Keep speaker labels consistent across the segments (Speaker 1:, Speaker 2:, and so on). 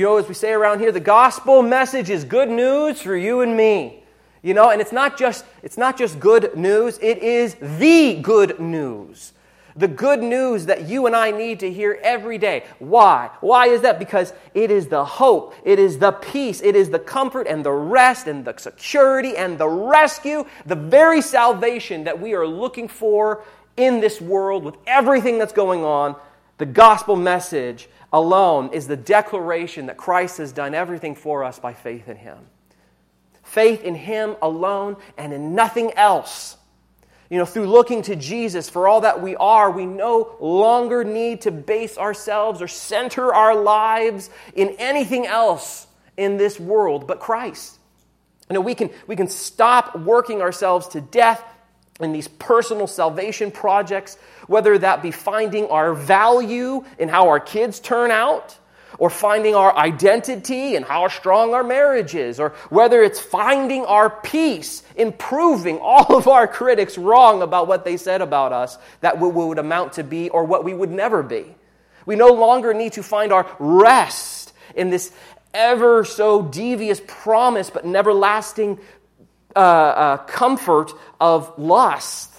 Speaker 1: You know, as we say around here, the gospel message is good news for you and me. You know, and it's not just it's not just good news, it is the good news. The good news that you and I need to hear every day. Why? Why is that? Because it is the hope, it is the peace, it is the comfort and the rest and the security and the rescue, the very salvation that we are looking for in this world with everything that's going on. The gospel message alone is the declaration that Christ has done everything for us by faith in Him. Faith in Him alone and in nothing else. You know, through looking to Jesus for all that we are, we no longer need to base ourselves or center our lives in anything else in this world but Christ. You know, we can, we can stop working ourselves to death in these personal salvation projects, whether that be finding our value in how our kids turn out, or finding our identity and how strong our marriage is, or whether it's finding our peace in proving all of our critics wrong about what they said about us, that we would amount to be or what we would never be. We no longer need to find our rest in this ever so devious promise but never lasting uh, uh, comfort of lust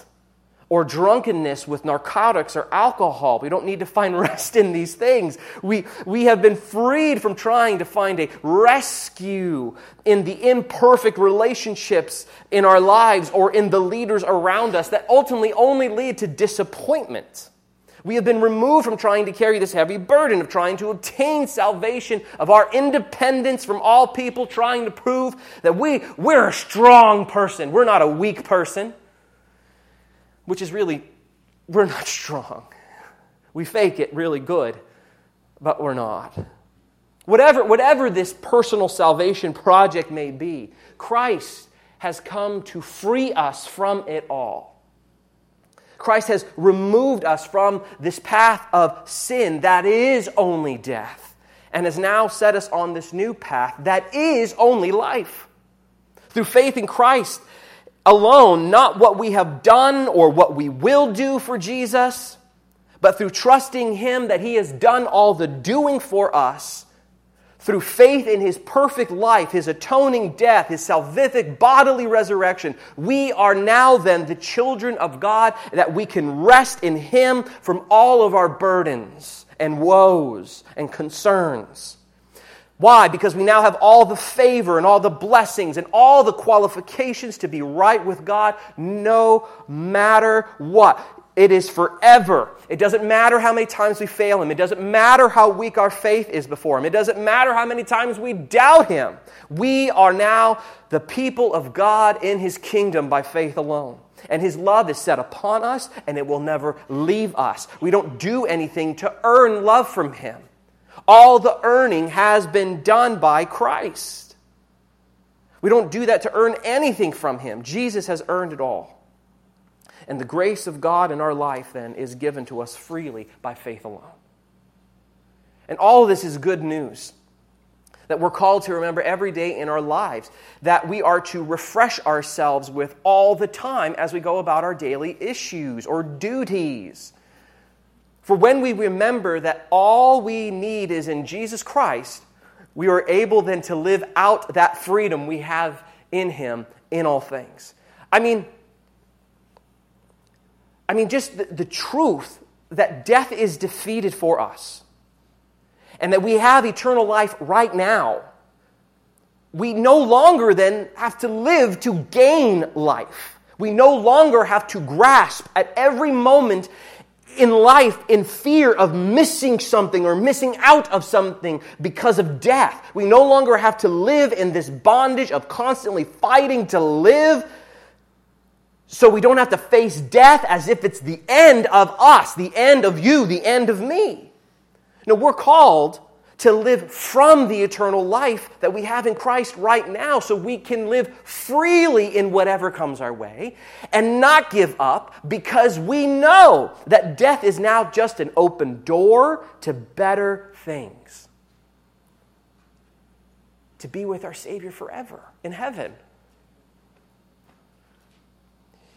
Speaker 1: or drunkenness with narcotics or alcohol. We don't need to find rest in these things. We, we have been freed from trying to find a rescue in the imperfect relationships in our lives or in the leaders around us that ultimately only lead to disappointment. We have been removed from trying to carry this heavy burden of trying to obtain salvation, of our independence from all people, trying to prove that we, we're a strong person. We're not a weak person which is really, we're not strong. We fake it really good, but we're not. Whatever, whatever this personal salvation project may be, Christ has come to free us from it all. Christ has removed us from this path of sin that is only death and has now set us on this new path that is only life. Through faith in Christ, alone, not what we have done or what we will do for Jesus, but through trusting Him that He has done all the doing for us, through faith in His perfect life, His atoning death, His salvific bodily resurrection, we are now then the children of God, that we can rest in Him from all of our burdens and woes and concerns. Why? Because we now have all the favor and all the blessings and all the qualifications to be right with God no matter what. It is forever. It doesn't matter how many times we fail Him. It doesn't matter how weak our faith is before Him. It doesn't matter how many times we doubt Him. We are now the people of God in His kingdom by faith alone. And His love is set upon us and it will never leave us. We don't do anything to earn love from Him. All the earning has been done by Christ. We don't do that to earn anything from Him. Jesus has earned it all. And the grace of God in our life, then, is given to us freely by faith alone. And all of this is good news that we're called to remember every day in our lives, that we are to refresh ourselves with all the time as we go about our daily issues or duties. For when we remember that all we need is in Jesus Christ, we are able then to live out that freedom we have in Him in all things. I mean, I mean, just the, the truth that death is defeated for us and that we have eternal life right now. We no longer then have to live to gain life. We no longer have to grasp at every moment in life in fear of missing something or missing out of something because of death. We no longer have to live in this bondage of constantly fighting to live. So we don't have to face death as if it's the end of us, the end of you, the end of me. No, we're called to live from the eternal life that we have in Christ right now so we can live freely in whatever comes our way and not give up because we know that death is now just an open door to better things. To be with our Savior forever in heaven.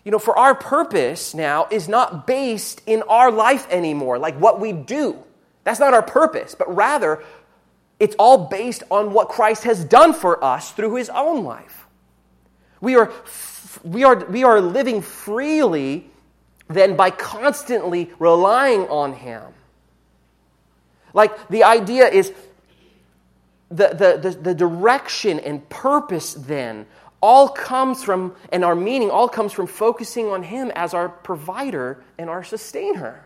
Speaker 1: You know, for our purpose now is not based in our life anymore, like what we do. That's not our purpose, but rather it's all based on what Christ has done for us through his own life. We are, we are, we are living freely then by constantly relying on him. Like the idea is the, the, the, the direction and purpose then all comes from, and our meaning all comes from focusing on Him as our provider and our sustainer.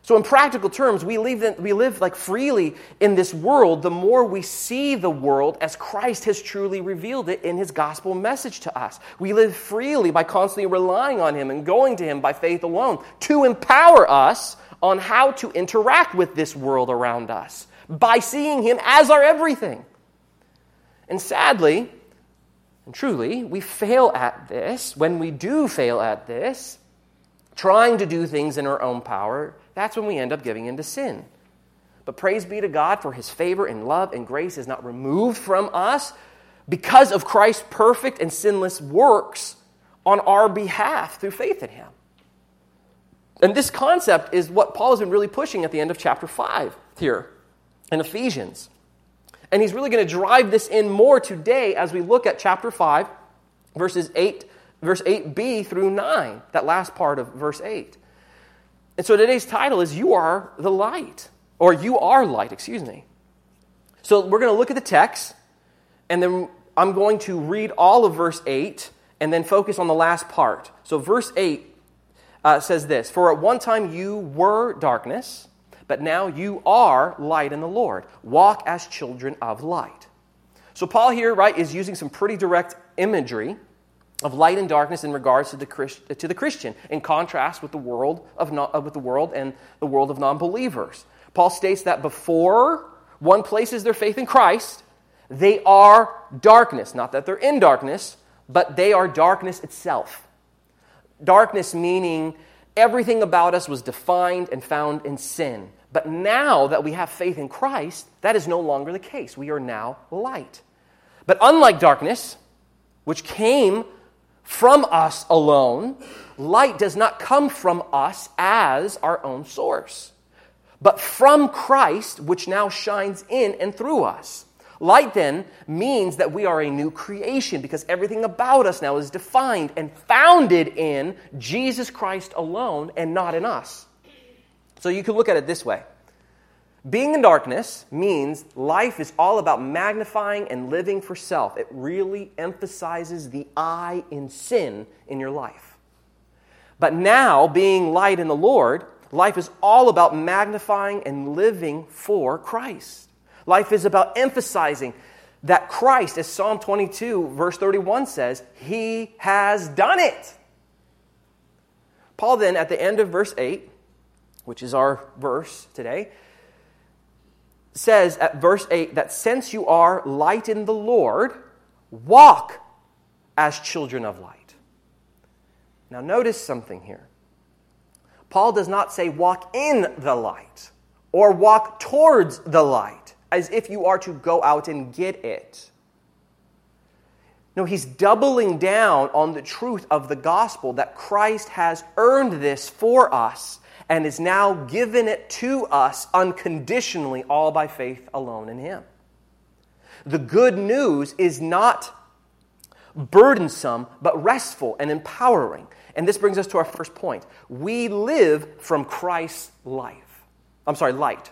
Speaker 1: So, in practical terms, we live, we live like freely in this world the more we see the world as Christ has truly revealed it in his gospel message to us. We live freely by constantly relying on him and going to him by faith alone to empower us on how to interact with this world around us by seeing him as our everything. And sadly, and truly, we fail at this. When we do fail at this, trying to do things in our own power, that's when we end up giving into sin. But praise be to God for his favor and love and grace is not removed from us because of Christ's perfect and sinless works on our behalf through faith in him. And this concept is what Paul has been really pushing at the end of chapter 5 here in Ephesians. And he's really going to drive this in more today as we look at chapter 5, verses 8, verse 8b through 9, that last part of verse 8. And so today's title is You Are the Light, or You Are Light, excuse me. So we're going to look at the text, and then I'm going to read all of verse 8 and then focus on the last part. So verse 8 uh, says this For at one time you were darkness but now you are light in the Lord. Walk as children of light. So, Paul here, right, is using some pretty direct imagery of light and darkness in regards to the, Christ, to the Christian, in contrast with the, world of uh, with the world and the world of non believers. Paul states that before one places their faith in Christ, they are darkness. Not that they're in darkness, but they are darkness itself. Darkness meaning everything about us was defined and found in sin. But now that we have faith in Christ, that is no longer the case. We are now light. But unlike darkness, which came from us alone, light does not come from us as our own source, but from Christ, which now shines in and through us. Light then means that we are a new creation because everything about us now is defined and founded in Jesus Christ alone and not in us. So you can look at it this way Being in darkness means life is all about magnifying and living for self. It really emphasizes the I in sin in your life. But now, being light in the Lord, life is all about magnifying and living for Christ. Life is about emphasizing that Christ, as Psalm 22, verse 31 says, He has done it. Paul then, at the end of verse 8, which is our verse today, says at verse 8 that since you are light in the Lord, walk as children of light. Now, notice something here. Paul does not say walk in the light or walk towards the light as if you are to go out and get it. No, he's doubling down on the truth of the gospel that Christ has earned this for us and is now given it to us unconditionally, all by faith alone in Him. The good news is not burdensome, but restful and empowering. And this brings us to our first point. We live from Christ's life. I'm sorry, light.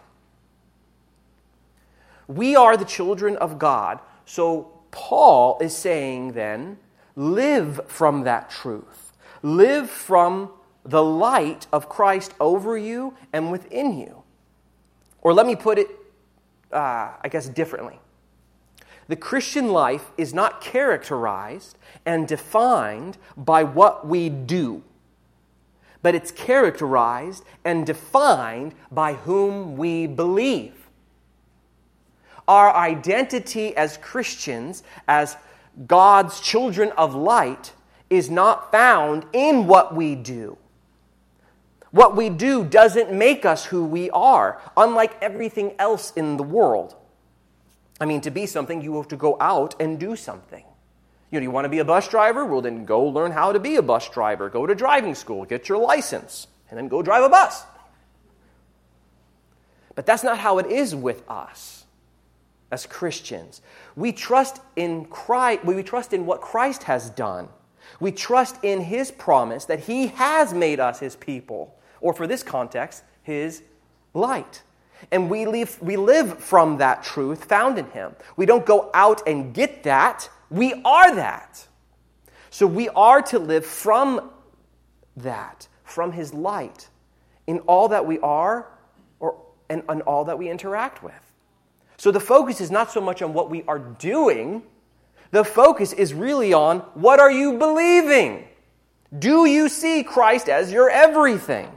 Speaker 1: We are the children of God. So Paul is saying then, live from that truth. Live from the light of Christ over you and within you. Or let me put it, uh, I guess, differently. The Christian life is not characterized and defined by what we do, but it's characterized and defined by whom we believe. Our identity as Christians, as God's children of light, is not found in what we do what we do doesn't make us who we are, unlike everything else in the world. I mean, to be something, you have to go out and do something. You know, you want to be a bus driver? Well, then go learn how to be a bus driver. Go to driving school, get your license, and then go drive a bus. But that's not how it is with us. as Christians. We trust in Christ, we trust in what Christ has done. We trust in his promise that he has made us his people, or for this context, his light. And we live, we live from that truth found in him. We don't go out and get that, we are that. So we are to live from that, from his light, in all that we are or, and, and all that we interact with. So the focus is not so much on what we are doing, the focus is really on what are you believing? Do you see Christ as your everything?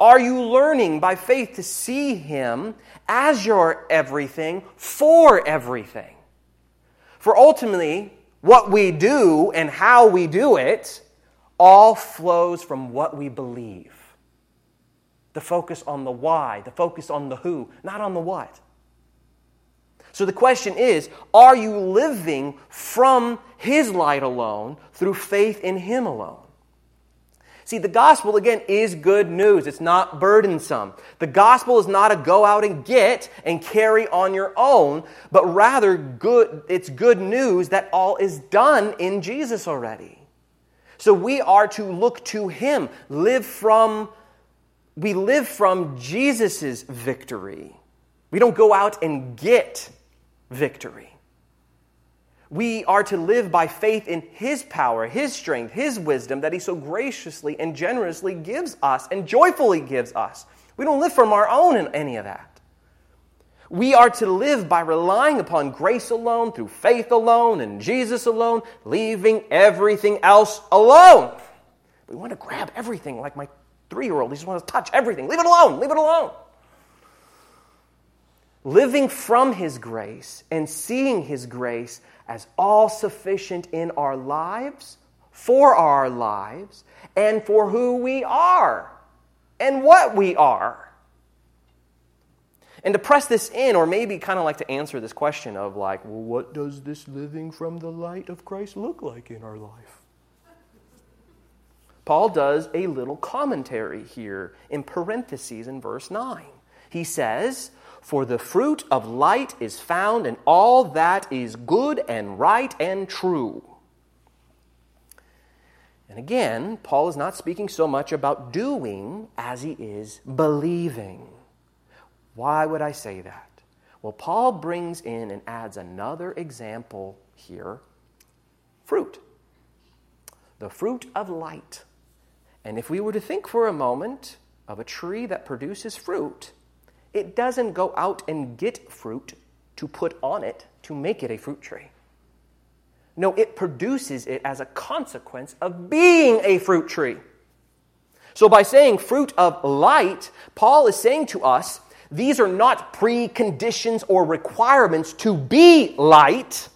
Speaker 1: Are you learning by faith to see Him as your everything for everything? For ultimately, what we do and how we do it all flows from what we believe. The focus on the why, the focus on the who, not on the what. So the question is are you living from His light alone through faith in Him alone? See, the gospel, again, is good news. It's not burdensome. The gospel is not a go out and get and carry on your own, but rather good, it's good news that all is done in Jesus already. So we are to look to Him, live from, we live from Jesus' victory. We don't go out and get victory. We are to live by faith in His power, His strength, His wisdom that He so graciously and generously gives us and joyfully gives us. We don't live from our own in any of that. We are to live by relying upon grace alone, through faith alone, and Jesus alone, leaving everything else alone. We want to grab everything like my three year old. He just wants to touch everything. Leave it alone. Leave it alone living from His grace and seeing His grace as all sufficient in our lives, for our lives, and for who we are and what we are. And to press this in, or maybe kind of like to answer this question of, like, well, what does this living from the light of Christ look like in our life? Paul does a little commentary here in parentheses in verse 9. He says, for the fruit of light is found in all that is good and right and true. And again, Paul is not speaking so much about doing as he is believing. Why would I say that? Well, Paul brings in and adds another example here fruit. The fruit of light. And if we were to think for a moment of a tree that produces fruit, it doesn't go out and get fruit to put on it to make it a fruit tree. No, it produces it as a consequence of being a fruit tree. So, by saying fruit of light, Paul is saying to us these are not preconditions or requirements to be light.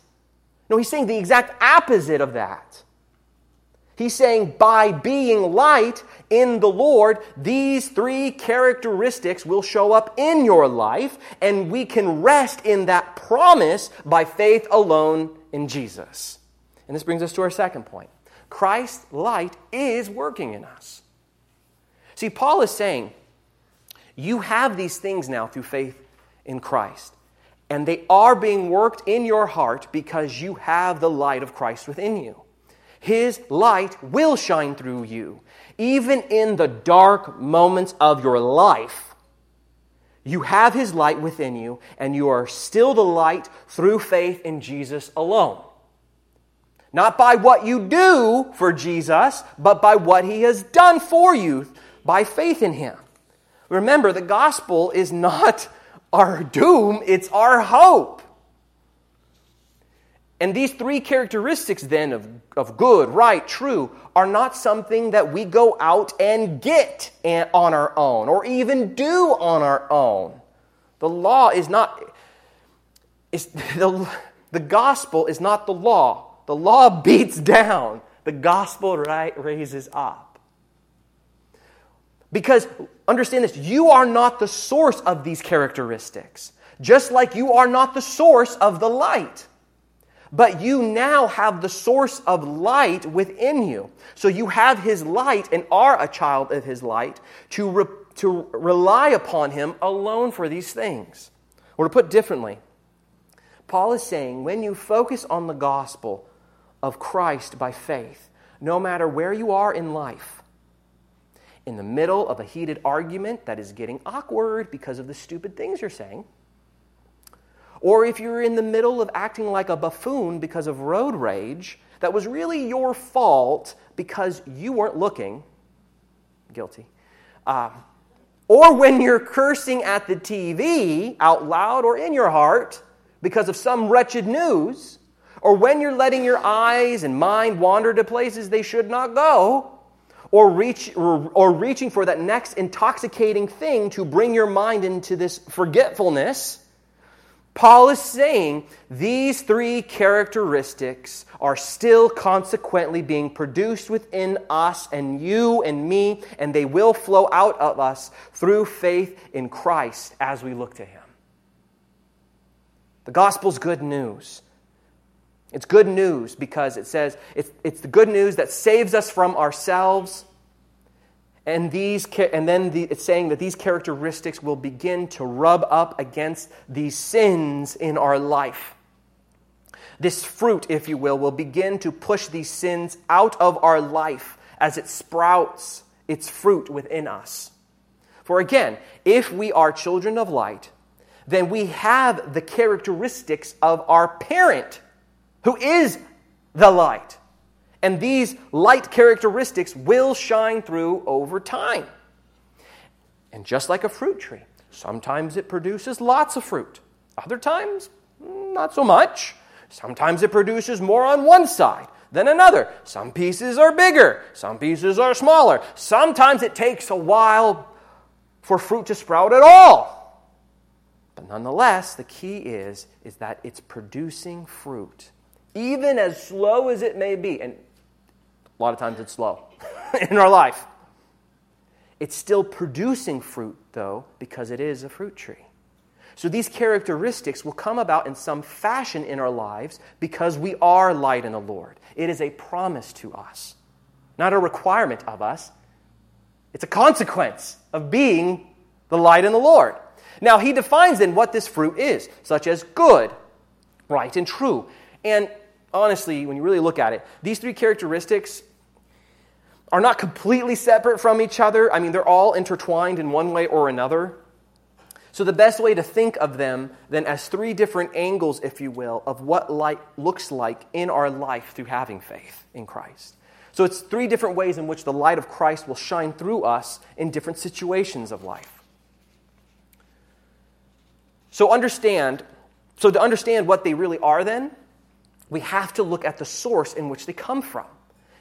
Speaker 1: No, he's saying the exact opposite of that. He's saying by being light in the Lord, these three characteristics will show up in your life, and we can rest in that promise by faith alone in Jesus. And this brings us to our second point Christ's light is working in us. See, Paul is saying, you have these things now through faith in Christ, and they are being worked in your heart because you have the light of Christ within you. His light will shine through you. Even in the dark moments of your life, you have His light within you, and you are still the light through faith in Jesus alone. Not by what you do for Jesus, but by what He has done for you by faith in Him. Remember, the gospel is not our doom, it's our hope. And these three characteristics, then, of, of good, right, true, are not something that we go out and get on our own or even do on our own. The law is not, is, the, the gospel is not the law. The law beats down, the gospel right, raises up. Because, understand this, you are not the source of these characteristics, just like you are not the source of the light but you now have the source of light within you. So you have his light and are a child of his light to, re- to rely upon him alone for these things. Or to put differently, Paul is saying when you focus on the gospel of Christ by faith, no matter where you are in life, in the middle of a heated argument that is getting awkward because of the stupid things you're saying, or if you're in the middle of acting like a buffoon because of road rage that was really your fault because you weren't looking, guilty. Uh, or when you're cursing at the TV out loud or in your heart because of some wretched news, or when you're letting your eyes and mind wander to places they should not go, or, reach, or, or reaching for that next intoxicating thing to bring your mind into this forgetfulness, Paul is saying these three characteristics are still consequently being produced within us and you and me, and they will flow out of us through faith in Christ as we look to Him. The gospel's good news. It's good news because it says it's, it's the good news that saves us from ourselves and, these, and then the, it's saying that these characteristics will begin to rub up against these sins in our life. This fruit, if you will, will begin to push these sins out of our life as it sprouts its fruit within us. For again, if we are children of light, then we have the characteristics of our parent, who is the light. And these light characteristics will shine through over time. And just like a fruit tree, sometimes it produces lots of fruit, other times, not so much. Sometimes it produces more on one side than another. Some pieces are bigger, some pieces are smaller. Sometimes it takes a while for fruit to sprout at all. But nonetheless, the key is, is that it's producing fruit, even as slow as it may be. And a lot of times it's slow in our life. It's still producing fruit, though, because it is a fruit tree. So these characteristics will come about in some fashion in our lives because we are light in the Lord. It is a promise to us, not a requirement of us. It's a consequence of being the light in the Lord. Now, he defines then what this fruit is, such as good, right, and true. And honestly, when you really look at it, these three characteristics are not completely separate from each other. I mean, they're all intertwined in one way or another. So, the best way to think of them then as three different angles, if you will, of what light looks like in our life through having faith in Christ. So, it's three different ways in which the light of Christ will shine through us in different situations of life. So, understand, so to understand what they really are, then, we have to look at the source in which they come from.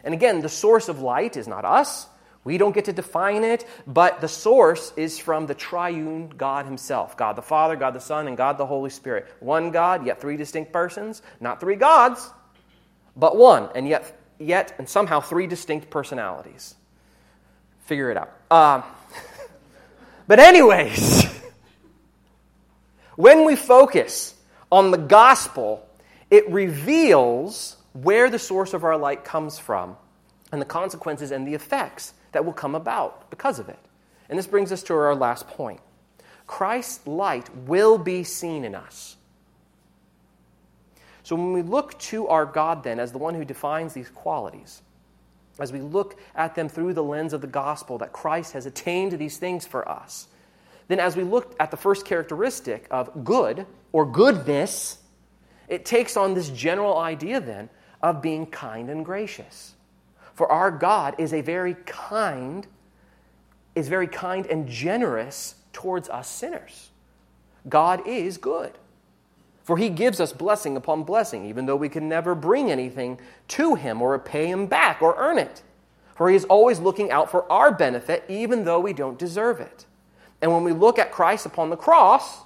Speaker 1: And again, the source of light is not us. We don't get to define it, but the source is from the triune God Himself God the Father, God the Son, and God the Holy Spirit. One God, yet three distinct persons. Not three gods, but one, and yet, yet and somehow three distinct personalities. Figure it out. Uh, but, anyways, when we focus on the gospel, it reveals where the source of our light comes from and the consequences and the effects that will come about because of it. And this brings us to our last point Christ's light will be seen in us. So when we look to our God, then, as the one who defines these qualities, as we look at them through the lens of the gospel that Christ has attained these things for us, then as we look at the first characteristic of good or goodness, it takes on this general idea then of being kind and gracious. For our God is a very kind, is very kind and generous towards us sinners. God is good. For he gives us blessing upon blessing, even though we can never bring anything to him or pay him back or earn it. For he is always looking out for our benefit, even though we don't deserve it. And when we look at Christ upon the cross,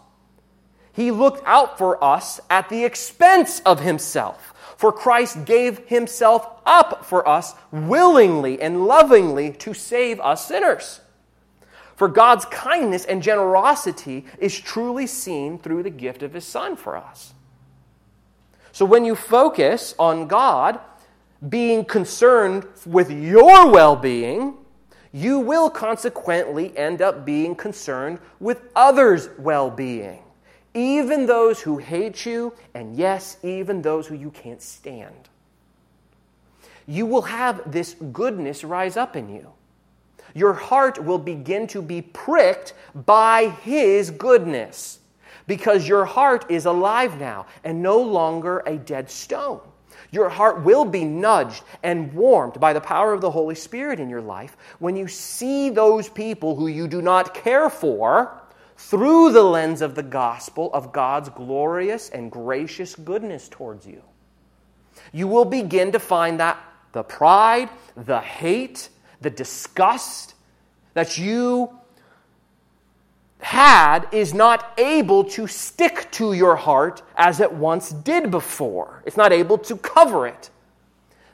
Speaker 1: he looked out for us at the expense of himself. For Christ gave himself up for us willingly and lovingly to save us sinners. For God's kindness and generosity is truly seen through the gift of his Son for us. So when you focus on God being concerned with your well being, you will consequently end up being concerned with others' well being even those who hate you, and yes, even those who you can't stand. You will have this goodness rise up in you. Your heart will begin to be pricked by His goodness because your heart is alive now and no longer a dead stone. Your heart will be nudged and warmed by the power of the Holy Spirit in your life when you see those people who you do not care for through the lens of the gospel of God's glorious and gracious goodness towards you. You will begin to find that the pride, the hate, the disgust that you had is not able to stick to your heart as it once did before. It's not able to cover it.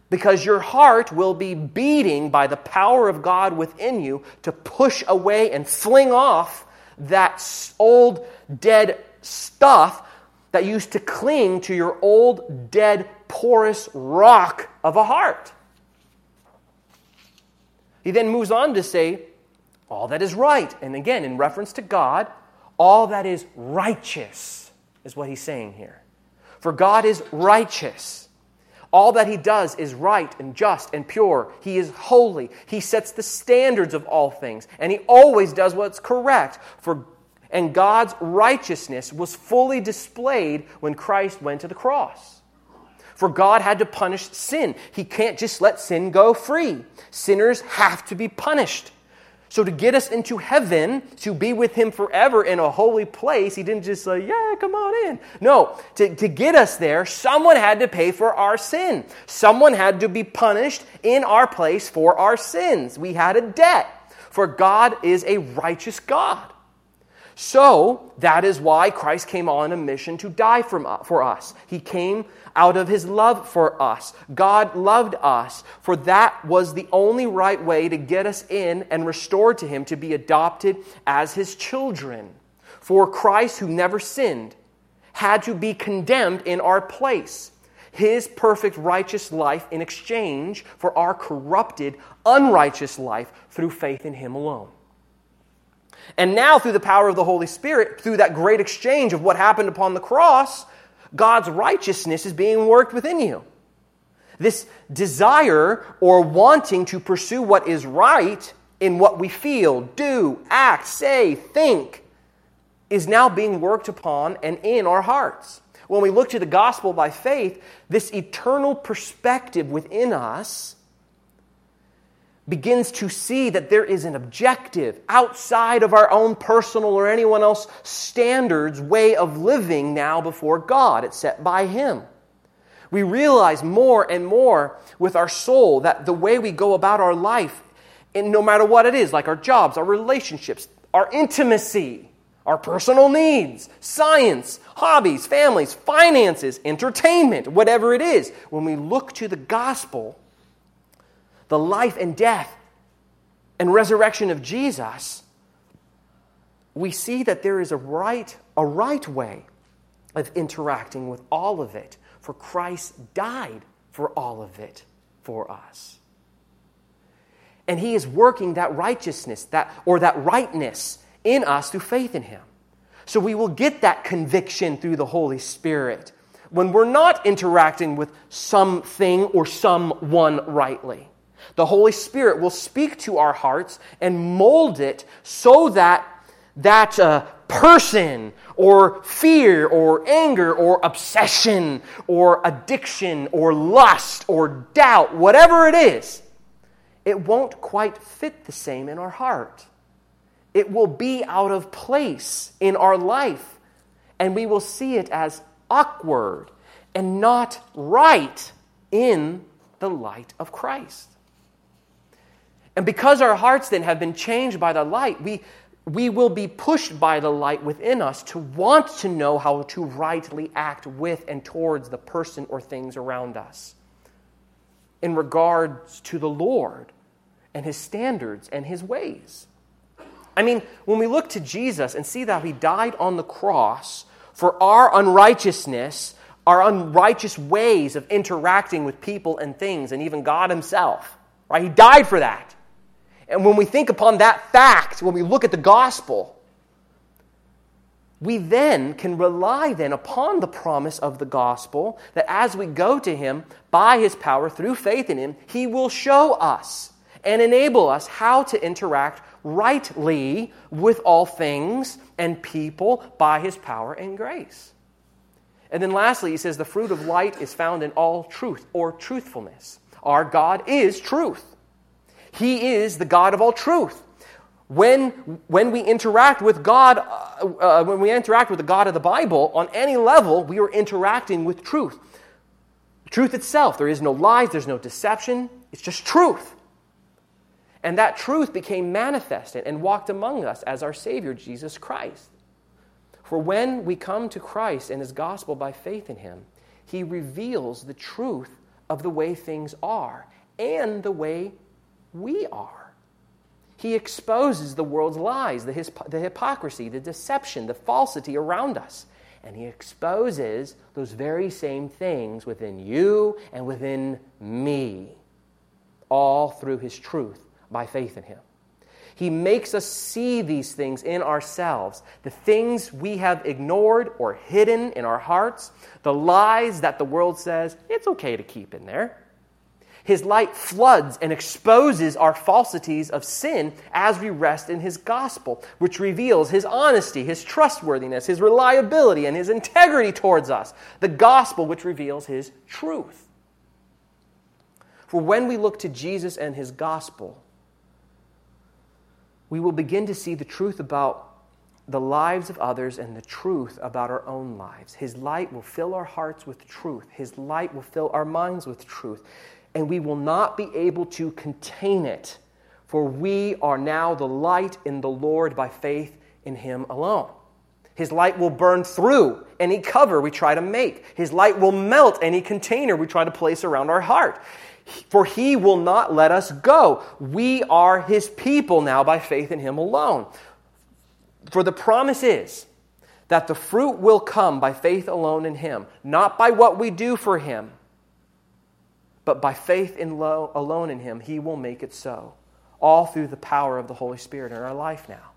Speaker 1: Because your heart will be beating by the power of God within you to push away and fling off that old dead stuff that used to cling to your old dead porous rock of a heart. He then moves on to say, all that is right. And again, in reference to God, all that is righteous is what he's saying here. For God is righteous. All that he does is right and just and pure. He is holy. He sets the standards of all things, and he always does what's correct. For and God's righteousness was fully displayed when Christ went to the cross. For God had to punish sin. He can't just let sin go free. Sinners have to be punished. So, to get us into heaven, to be with Him forever in a holy place, He didn't just say, Yeah, come on in. No, to, to get us there, someone had to pay for our sin. Someone had to be punished in our place for our sins. We had a debt, for God is a righteous God. So, that is why Christ came on a mission to die uh, for us. He came out of his love for us. God loved us, for that was the only right way to get us in and restored to him to be adopted as his children. For Christ, who never sinned, had to be condemned in our place. His perfect righteous life in exchange for our corrupted, unrighteous life through faith in him alone. And now, through the power of the Holy Spirit, through that great exchange of what happened upon the cross, God's righteousness is being worked within you. This desire or wanting to pursue what is right in what we feel, do, act, say, think is now being worked upon and in our hearts. When we look to the gospel by faith, this eternal perspective within us begins to see that there is an objective outside of our own personal or anyone else standards way of living now before God. It's set by Him. We realize more and more with our soul that the way we go about our life, and no matter what it is, like our jobs, our relationships, our intimacy, our personal needs, science, hobbies, families, finances, entertainment, whatever it is, when we look to the gospel, the life and death and resurrection of Jesus, we see that there is a right, a right way of interacting with all of it, for Christ died for all of it for us. And he is working that righteousness, that or that rightness in us through faith in him. So we will get that conviction through the Holy Spirit when we're not interacting with something or someone rightly. The Holy Spirit will speak to our hearts and mold it so that that uh, person or fear or anger or obsession or addiction or lust or doubt, whatever it is, it won't quite fit the same in our heart. It will be out of place in our life, and we will see it as awkward and not right in the light of Christ. And because our hearts then have been changed by the light, we, we will be pushed by the light within us to want to know how to rightly act with and towards the person or things around us in regards to the Lord and his standards and his ways. I mean, when we look to Jesus and see that he died on the cross for our unrighteousness, our unrighteous ways of interacting with people and things, and even God himself, right? He died for that. And when we think upon that fact, when we look at the gospel, we then can rely then upon the promise of the gospel that as we go to him by his power through faith in him he will show us and enable us how to interact rightly with all things and people by his power and grace. And then lastly he says the fruit of light is found in all truth or truthfulness. Our god is truth he is the god of all truth when, when we interact with God, uh, uh, when we interact with the God of the Bible, on any level, we are interacting with truth. Truth itself. There is no lies, there's no deception, it's just truth. And that truth became manifested and walked among us as our Savior, Jesus Christ. For when we come to Christ and His gospel by faith in Him, He reveals the truth of the way things are and the way we are. He exposes the world's lies, the, the hypocrisy, the deception, the falsity around us. And he exposes those very same things within you and within me, all through his truth by faith in him. He makes us see these things in ourselves, the things we have ignored or hidden in our hearts, the lies that the world says it's okay to keep in there. His light floods and exposes our falsities of sin as we rest in His gospel, which reveals His honesty, His trustworthiness, His reliability, and His integrity towards us. The gospel, which reveals His truth. For when we look to Jesus and His gospel, we will begin to see the truth about the lives of others and the truth about our own lives. His light will fill our hearts with truth. His light will fill our minds with truth and we will not be able to contain it, for we are now the light in the Lord by faith in Him alone. His light will burn through any cover we try to make. His light will melt any container we try to place around our heart. For he will not let us go. We are his people now by faith in him alone. For the promise is that the fruit will come by faith alone in him, not by what we do for him but by faith in lo- alone in Him, He will make it so. All through the power of the Holy Spirit in our life now.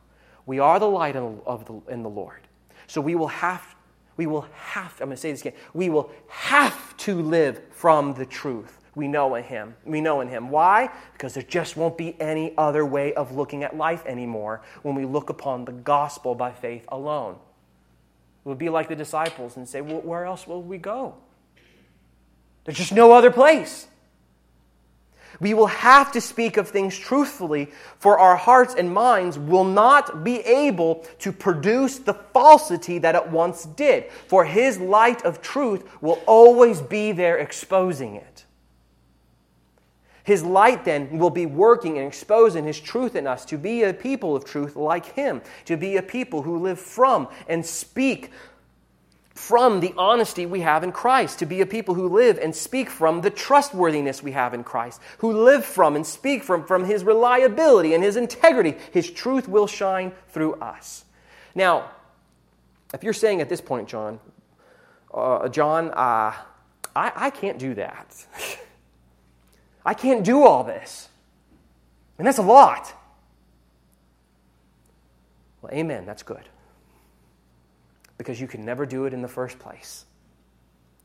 Speaker 1: We are the light of the, in the Lord. So we will have, we will have, I'm going to say this again, we will have to live from the truth we know in Him. We know in Him. Why? Because there just won't be any other way of looking at life anymore when we look upon the gospel by faith alone. It would be like the disciples and say, well, where else will we go? There's just no other place. We will have to speak of things truthfully, for our hearts and minds will not be able to produce the falsity that it once did. For His light of truth will always be there exposing it. His light then will be working and exposing His truth in us to be a people of truth like Him, to be a people who live from and speak from the honesty we have in Christ, to be a people who live and speak from the trustworthiness we have in Christ, who live from and speak from, from His reliability and His integrity. His truth will shine through us. Now, if you're saying at this point, John, uh, John, uh, I, I can't do that. I can't do all this. And that's a lot. Well, amen. That's good because you can never do it in the first place.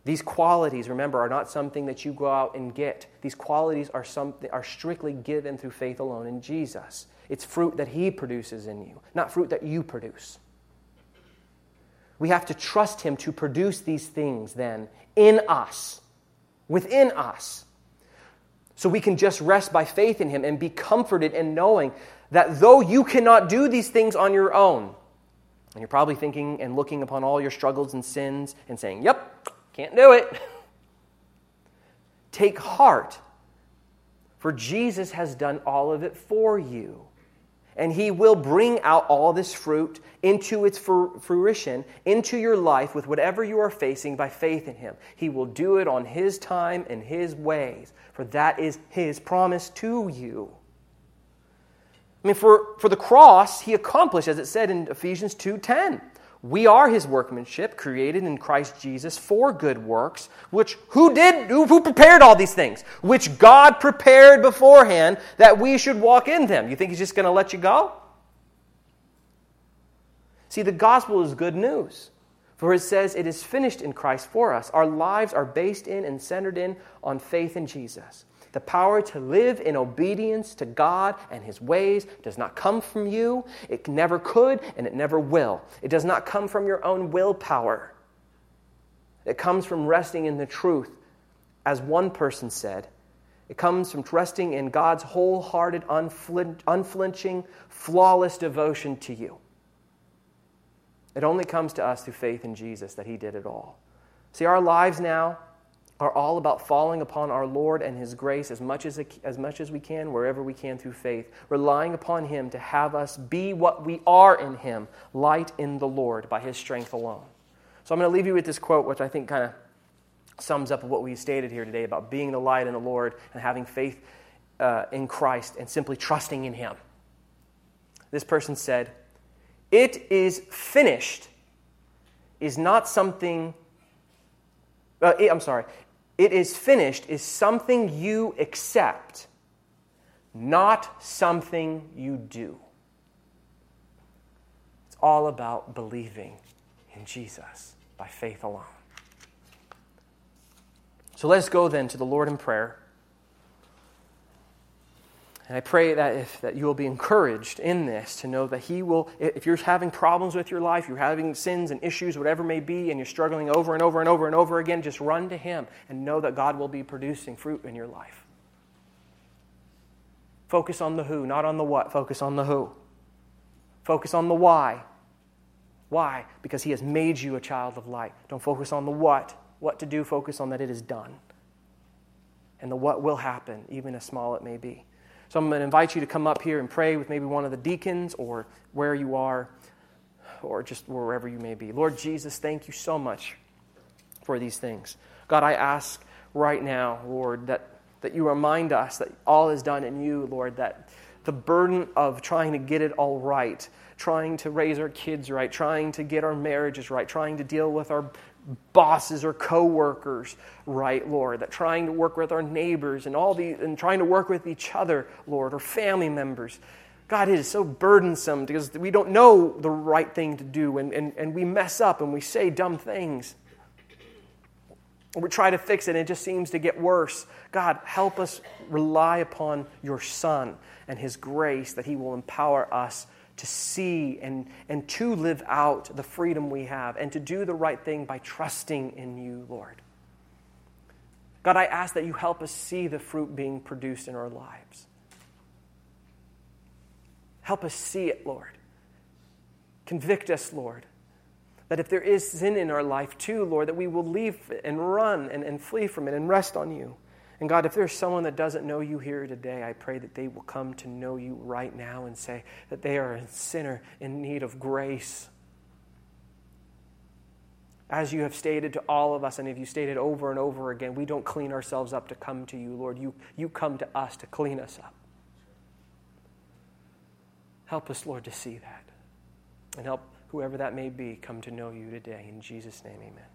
Speaker 1: These qualities, remember, are not something that you go out and get. These qualities are, something, are strictly given through faith alone in Jesus. It's fruit that He produces in you, not fruit that you produce. We have to trust Him to produce these things then in us, within us. So we can just rest by faith in Him and be comforted in knowing that though you cannot do these things on your own, and you're probably thinking and looking upon all your struggles and sins and saying, Yep, can't do it. Take heart, for Jesus has done all of it for you. And he will bring out all this fruit into its fruition, into your life with whatever you are facing by faith in him. He will do it on his time and his ways, for that is his promise to you. I mean, for, for the cross, he accomplished, as it said in Ephesians 2.10. We are his workmanship, created in Christ Jesus for good works, which who did, who, who prepared all these things? Which God prepared beforehand that we should walk in them. You think he's just going to let you go? See, the gospel is good news. For it says it is finished in Christ for us. Our lives are based in and centered in on faith in Jesus. The power to live in obedience to God and His ways does not come from you. It never could, and it never will. It does not come from your own willpower. It comes from resting in the truth. As one person said, it comes from resting in God's wholehearted, unflinching, flawless devotion to you. It only comes to us through faith in Jesus that He did it all. See, our lives now are all about falling upon our Lord and His grace as much as, as much as we can, wherever we can through faith, relying upon Him to have us be what we are in Him, light in the Lord by His strength alone. So I'm going to leave you with this quote, which I think kind of sums up what we stated here today about being the light in the Lord and having faith uh, in Christ and simply trusting in Him. This person said, It is finished is not something, uh, I'm sorry, it is finished is something you accept, not something you do. It's all about believing in Jesus by faith alone. So let us go then to the Lord in prayer. And I pray that, if, that you will be encouraged in this to know that He will, if you're having problems with your life, you're having sins and issues, whatever may be, and you're struggling over and over and over and over again, just run to Him and know that God will be producing fruit in your life. Focus on the who, not on the what. Focus on the who. Focus on the why. Why? Because He has made you a child of light. Don't focus on the what. What to do, focus on that it is done. And the what will happen, even as small it may be. So I'm going to invite you to come up here and pray with maybe one of the deacons or where you are or just wherever you may be. Lord Jesus, thank you so much for these things. God, I ask right now, Lord, that, that you remind us that all is done in you, Lord, that the burden of trying to get it all right, trying to raise our kids right, trying to get our marriages right, trying to deal with our bosses or coworkers, right, Lord, that trying to work with our neighbors and all the and trying to work with each other, Lord, or family members. God, it is so burdensome because we don't know the right thing to do and, and, and we mess up and we say dumb things. We try to fix it and it just seems to get worse. God, help us rely upon your Son and his grace that he will empower us to see and, and to live out the freedom we have and to do the right thing by trusting in you, Lord. God, I ask that you help us see the fruit being produced in our lives. Help us see it, Lord. Convict us, Lord. That if there is sin in our life too, Lord, that we will leave and run and, and flee from it and rest on you. And God, if there's someone that doesn't know you here today, I pray that they will come to know you right now and say that they are a sinner in need of grace. As you have stated to all of us, and if you stated over and over again, we don't clean ourselves up to come to you, Lord. You, you come to us to clean us up. Help us, Lord, to see that. And help whoever that may be come to know you today. In Jesus' name, amen.